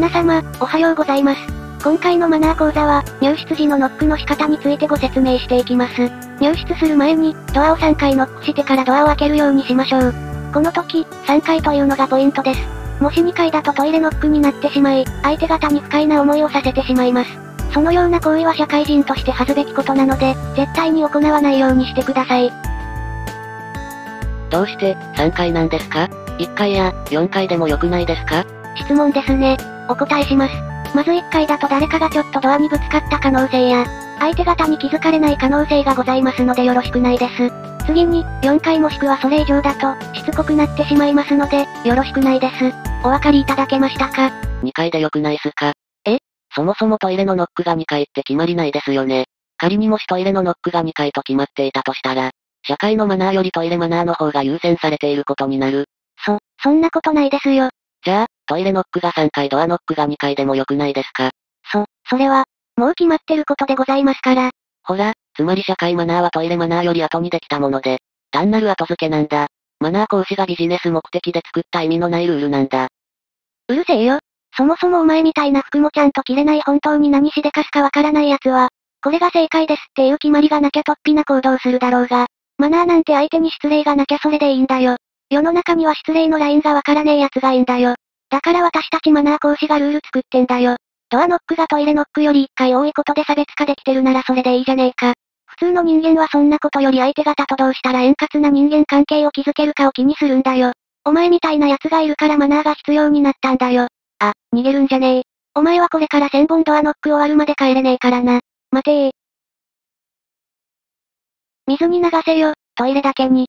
皆様、おはようございます。今回のマナー講座は、入室時のノックの仕方についてご説明していきます。入室する前に、ドアを3回ノックしてからドアを開けるようにしましょう。この時、3回というのがポイントです。もし2回だとトイレノックになってしまい、相手方に不快な思いをさせてしまいます。そのような行為は社会人として恥ずべきことなので、絶対に行わないようにしてください。どうして、3回なんですか ?1 回や、4回でも良くないですか？質問ですね。お答えします。まず1回だと誰かがちょっとドアにぶつかった可能性や、相手方に気づかれない可能性がございますのでよろしくないです。次に、4回もしくはそれ以上だと、しつこくなってしまいますので、よろしくないです。お分かりいただけましたか ?2 回で良くないすか？え？そもそもトイレのノックが2回って決まりないですよね。仮にもしトイレのノックが2回と決まっていたとしたら、社会のマナーよりトイレマナーの方が優先されていることになる。そ、そんなことないですよ。トイレノックが3回ドアノックが2回でも良くないですか？そ、それは、もう決まってることでございますから。ほら、つまり社会マナーはトイレマナーより後にできたもので、単なる後付けなんだ。マナー講師がビジネス目的で作った意味のないルールなんだ。うるせえよ。そもそもお前みたいな服もちゃんと着れない本当に何しでかすかわからない奴は、これが正解ですっていう決まりがなきゃ突飛な行動するだろうが、マナーなんて相手に失礼がなきゃそれでいいんだよ。世の中には失礼のラインがわからねえ奴がいいんだよ。だから私たちマナー講師がルール作ってんだよ。ドアノックがトイレノックより一回多いことで差別化できてるならそれでいいじゃねえか。普通の人間はそんなことより相手方とどうしたら円滑な人間関係を築けるかを気にするんだよ。お前みたいな奴がいるからマナーが必要になったんだよ。あ、逃げるんじゃねえ。お前はこれから千本ドアノック終わるまで帰れねえからな。待てー。水に流せよ、トイレだけに。